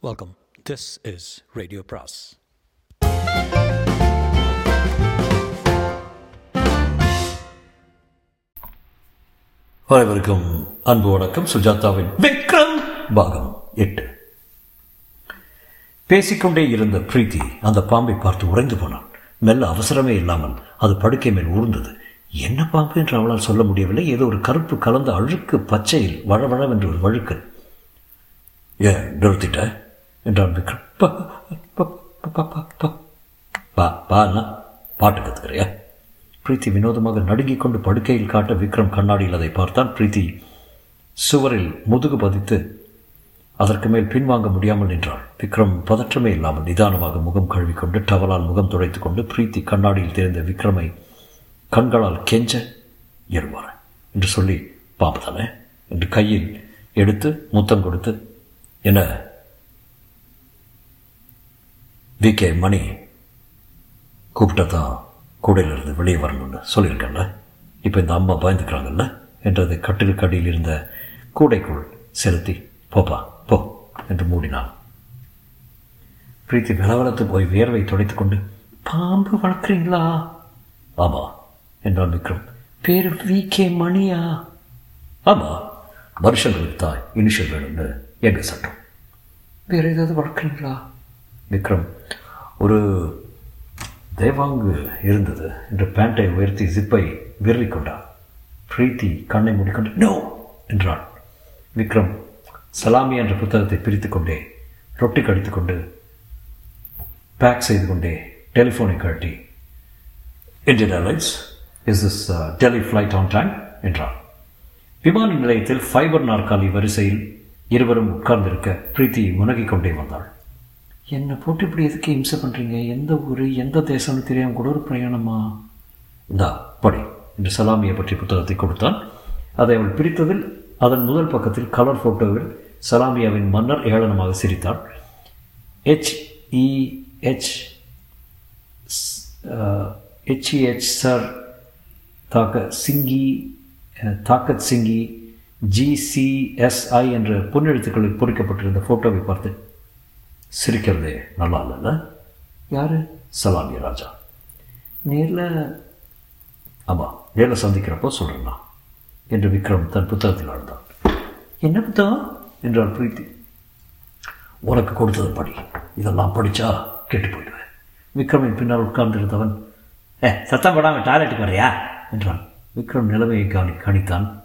Welcome this is radio பிராஸ் அனைவருக்கும் அன்பு வணக்கம். சுஜாதாவின் விக்ரம் பாகம் எட்டு. பேசிக்கொண்டே இருந்த பிரீத்தி அந்த பாம்பை பார்த்து உறைந்து போனாள் மெல்ல அவசரமே இல்லாமல் அது படுக்கை மேல் ஊர்ந்தது என்ன பாம்பு என்று அவளால் சொல்ல முடியவில்லை. ஏதோ ஒரு கருப்பு கலந்த அழுக்கு பச்சையில் வழவழவென்று ஒரு வழுக்கு ஏன் நிறுத்திட்ட? என்றான் விக்ரம் பா- பா- பாட்டு கத்துக்கிறியா? பிரீத்தி வினோதமாக நடுங்கிக் கொண்டு படுக்கையில் காட்ட விக்ரம் கண்ணாடியில் அதை பார்த்தான். பிரீத்தி சுவரில் முதுகு பதித்து அதற்கு மேல் பின்வாங்க முடியாமல் நின்றாள். விக்ரம் பதற்றமே இல்லாமல் நிதானமாக முகம் கழுவிக்கொண்டு டவலால் முகம் துடைத்து கொண்டு பிரீத்தி கண்ணாடியில் தெரிந்த விக்ரமை கண்களால் கெஞ்ச ஏறுவார் என்று சொல்லி பாம்பு தானே? என்று கையில் எடுத்து முத்தம் கொடுத்து என்ன வி கே மணி கூப்பிட்டா தான் கூடையிலிருந்து வெளியே வரணும்னு சொல்லியிருக்கேன்ல. இப்போ இந்த அம்மா பயந்துக்கிறாங்கல்ல? என்றது கட்டிலுக்கு அடியில் இருந்த கூடைக்குள் செலுத்தி போப்பா போ என்று மூடினாள். பிரீத்தி விளவலத்து போய் வியர்வை துடைத்து கொண்டு பாம்பு வளர்க்குறீங்களா? ஆமா என்றான் விக்ரம். பேர் வி கே மணியா? ஆமா மனுஷங்களுக்கு தான் இனிஷியல் வேணும்னு எங்க சட்டம். வேற ஏதாவது வளர்க்குறீங்களா? விக்ரம். ஒரு தேவாங்கு இருந்தது. என்று பேண்டை உயர்த்தி ஜிப்பை விரலிக்கொண்டான் பிரீத்தி கண்ணை மூடிக்கொண்டு நோ! என்றான். விக்ரம் சலாமி என்ற புத்தகத்தை பிரித்து கொண்டே ரொட்டி கடித்துக்கொண்டு பேக் செய்து கொண்டே டெலிஃபோனை கழட்டி Indian Airlines is this Delhi flight on time என்றான். விமான நிலையத்தில் ஃபைபர் நாற்காலி வரிசையில் இருவரும் உட்கார்ந்திருக்க பிரீத்தி முனகிக் கொண்டே வந்தாள். என்னை போட்டு இப்படி எதுக்கு இம்சை பண்ணுறீங்க எந்த ஊர் எந்த தேசம்னு தெரியாமல் கூட ஒரு பிரயாணமா? இந்தா படி. என்று சலாமியை பற்றி புத்தகத்தை கொடுத்தான். அதை அவள் பிரித்ததில் அதன் முதல் பக்கத்தில் கலர் ஃபோட்டோவில் சலாமியாவின் மன்னர் ஏளனமாக சிரித்தாள். ஹெச்இஹெச் ஹெச்இஹெச் சார் தாக்க சிங்கி தாக்கத் சிங்கி ஜிசிஎஸ்ஐ என்ற பொன்னெழுத்துக்களில் பொறிக்கப்பட்டிருந்த ஃபோட்டோவை பார்த்து சிரிக்கிறதே நல்லா இல்லைல்ல யாரு? சலாமி ராஜா. நேரில் ஆமாம் நேரில் சந்திக்கிறப்போ சொல்கிறேன்னா என்று விக்ரம் தன் புத்தகத்தில் ஆழ்ந்தான். என்ன புத்தகம்? என்றாள் பிரீத்தி. உனக்கு கொடுத்தது படி. இதெல்லாம் படித்தா கெட்டு போயிடுவேன். விக்ரமின் பின்னால் உட்கார்ந்திருந்தவன் ஏ சத்தம் போடாமல் டாய்லெட்டுக்கு வரையா? என்றான். விக்ரம் நிலைமையை கவனி கணித்தான்.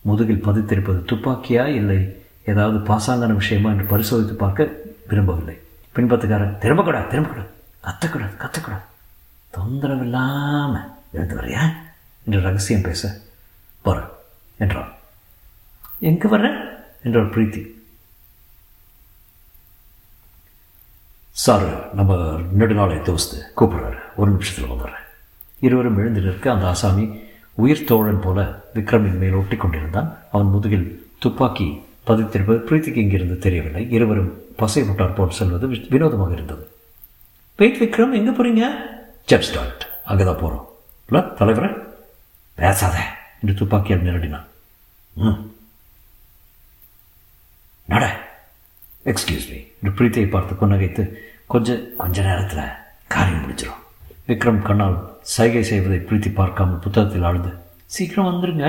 முதுகில் பதித்திருப்பது துப்பாக்கியா இல்லை ஏதாவது பாசாங்கான விஷயமா என்று பரிசோதித்து பார்க்க விரும்பவில்லை. பின்பத்துக்காரன் திரும்பக்கூடாது திரும்பக்கூடாது கத்தக்கூடாது கத்தக்கூடாது. தொந்தரவு இல்லாமல் எழுந்து வரையா என்று ரகசியம் பேச வர என்றான். எங்கே வர என்றார் பிரீத்தி. சார் நம்ம நெடுநாளை தோஸ்து கூப்பிடுறாரு. ஒரு நிமிஷத்தில் வந்துடுறேன். இருவரும் எழுந்து நிற்க அந்த ஆசாமி உயிர் தோழன் போல விக்ரமின் மேல் ஒட்டி கொண்டிருந்தான் அவன் முதுகில் துப்பாக்கி பதித்திருப்பது பிரீத்திக்கு இங்கிருந்து தெரியவில்லை. இருவரும் பசை முட்டார் போல் செல்வது வினோதமாக இருந்தது. வெயிட் விக்ரம் எங்கே போகிறீங்க ஜெப் ஸ்டார்ட் அங்கே தான் போகிறோம் இல்லை பேசாத என்று துப்பாக்கியால் நிரடினான் ம். நட. எக்ஸ்கியூஸ் மீ என்று பிரீத்தியை பார்த்து புன்னகைத்து கொஞ்ச கொஞ்ச நேரத்தில் காரியம் முடிச்சிடும் விக்ரம் கண்ணால் சைகை செய்வதை பிரீத்தி பார்க்காமல் புத்தகத்தில் ஆழ்ந்து சீக்கிரம் வந்துருங்க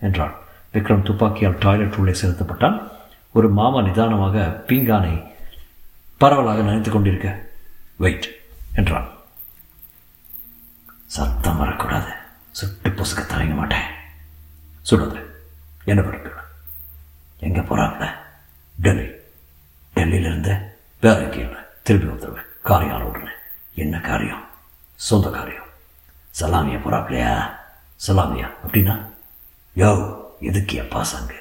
என்றாள். விக்ரம் துப்பாக்கியால் டாய்லெட் உள்ளே செலுத்தப்பட்டான். ஒரு மாமா நிதானமாக பீங்கானை பரவலாக நினைத்து கொண்டிருக்க வெயிட் என்றான். சத்தம் வரக்கூடாது. சுட்டு பொசுக்க தலைங்க மாட்டேன். சுடாது என்ன படிக்கணும் எங்கே போகிறாங்க டெல்லி. டெல்லியிலிருந்து வேற எங்கேயும் இல்லை. திரும்பி வந்துடுவேன் காரியம் உடனே. என்ன காரியம்? சொந்த காரியம். சலாமியா போகிறாப்லையா சலாமியா. அப்படின்னா? யோ எதுக்கு எதுக்கியா பாசாங்க?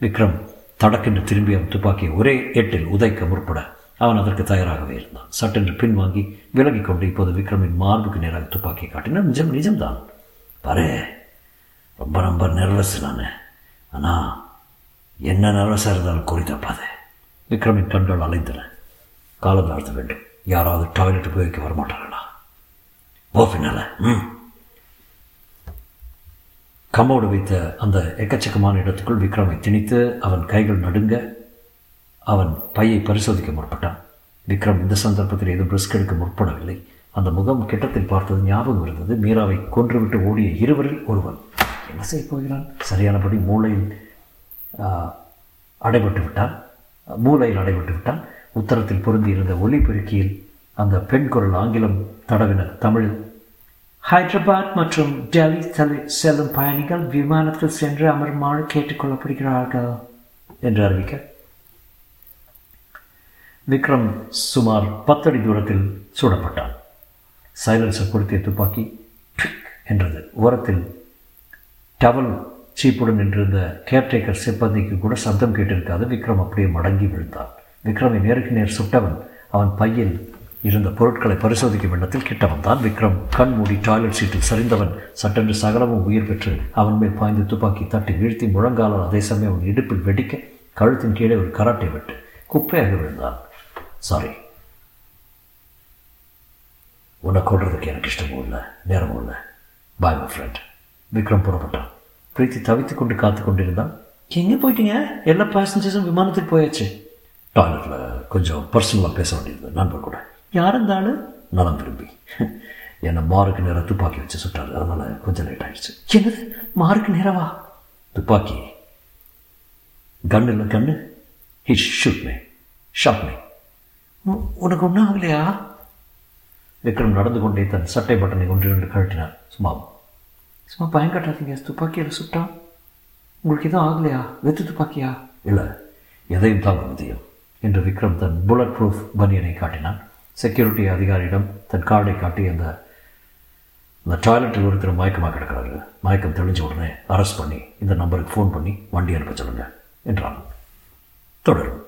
விக்ரம் தடக்கென்று திரும்பி அவன் துப்பாக்கியை ஒரே எட்டில் உதைக்க முற்பட அவன் அதற்கு தயாராகவே இருந்தான். சட்டென்று பின்வாங்கி விலகிக் கொண்டு இப்போது விக்ரமின் மார்புக்கு நேராக துப்பாக்கியை காட்டினான். நிஜம் நிஜம்தான். பாரு ரொம்ப ரொம்ப நர்வஸ் நான். ஆனால் என்ன நர்வஸாக இருந்தாலும் குறி தப்பாது. விக்ரமின் கண்கள் அலைந்தன. காலம் தாழ்த்த வேண்டும். யாராவது டாய்லெட் உபயோகிக்க வரமாட்டாங்களா ஓ பின்னால. ம். கம்மோடு வைத்த அந்த எக்கச்சக்கமான இடத்துக்குள் விக்ரமை திணித்து அவன் கைகள் நடுங்க அவன் பையை பரிசோதிக்க முற்பட்டான். விக்ரம் இந்த சந்தர்ப்பத்தில் ஏதும் ரிஸ்க் எடுக்க முற்படவில்லை. அந்த முகம் கிட்டத்தில் பார்த்தது ஞாபகம் இருந்தது. மீராவை கொன்றுவிட்டு ஓடிய இருவரில் ஒருவன். என்ன செய்ய போகிறான்? சரியானபடி மூளையில் அடைபட்டு விட்டான். மூளையில் அடைபட்டு விட்டான். உத்தரத்தில் பொருந்தியிருந்த ஒலி பெருக்கியில் அந்த பெண் குரல் ஆங்கிலம் தடவினர் தமிழ் ஹைதராபாத் மற்றும் டெல்லி தலை செல்லும் பயணிகள் விமானத்தில் சென்று அமருமாறு கேட்டுக்கொள்ளப்படுகிறார்கள் என்று அறிவிக்க. விக்ரம் சுமார் பத்தடி தூரத்தில் சூடப்பட்டான். சைலன்சர் பொருத்திய துப்பாக்கி என்றது. ஓரத்தில் டவல் சீப்புடன் நின்றிருந்த கேர்டேக்கர் சிப்பந்திக்கு கூட சப்தம் கேட்டிருக்காது. விக்ரம் அப்படியே மடங்கி விழுந்தான். விக்ரமை நேருக்கு நேர் சுட்டவன். அவன் பையில் இருந்த பொருட்களை பரிசோதிக்கும் எண்ணத்தில் கிட்ட வந்தான் விக்ரம். கண் மூடி டாய்லெட் சீட்டில் சரிந்தவன் சட்டென்று சகலமும் உயிர் பெற்று அவன் மேல் பாய்ந்து துப்பாக்கி தட்டி வீழ்த்தி முழங்காலால் அதே சமயம் அவன் இடுப்பில் வெடிக்க கழுத்தின் கீழே ஒரு கராட்டை விட்டு குப்பையாக விழுந்தான். சாரி உன்னை கொள்றதுக்கு எனக்கு இஷ்டமும் இல்லை நேரமும் இல்லை. பாய் மை ஃப்ரெண்ட் விக்ரம் புறப்பட்டான். பிரீத்தி தவித்து கொண்டு காத்து கொண்டிருந்தான். எங்கே போயிட்டீங்க? எல்லா பேசஞ்சர்ஸும் விமானத்துக்கு போயாச்சு. டாய்லெட்டில் கொஞ்சம் பர்சனலாக பேச வேண்டியது நண்பர் கூட. யார் இருந்தாலும் நலம் விரும்பி. என்னை மாருக்கு நேராக துப்பாக்கி வச்சு சுட்டாரு. அதனால் கொஞ்சம் லேட் ஆகிடுச்சு என்னது? மாருக்கு நேரவா? துப்பாக்கி. கன் இல்லை கண்ணு he shoot me shot me உனக்கு ஒன்றும் ஆகலையா? விக்ரம் நடந்து கொண்டே தன் சட்டை பட்டனை ஒன்றிரண்டு கழட்டினார் சும்மா. சும்மா பயம் காட்டாதீங்க. துப்பாக்கியில் சுட்டான் உங்களுக்கு எதுவும் ஆகலையா? வெத்து துப்பாக்கியா? இல்லை எதையும் தாங்க முடியும். என்று விக்ரம் தன் புல்லட் ப்ரூஃப் பனியனை காட்டினான். செக்யூரிட்டி அதிகாரியிடம் தன் கார்டை காட்டி அந்த அந்த டாய்லெட்டில் ஒருத்தர் மயக்கமாக கிடக்கிறாரு மயக்கம் தெளிஞ்ச உடனே அரெஸ்ட் பண்ணி இந்த நம்பருக்கு ஃபோன் பண்ணி வண்டி அனுப்ப சொல்லுங்கள் என்றான். தொடரும்.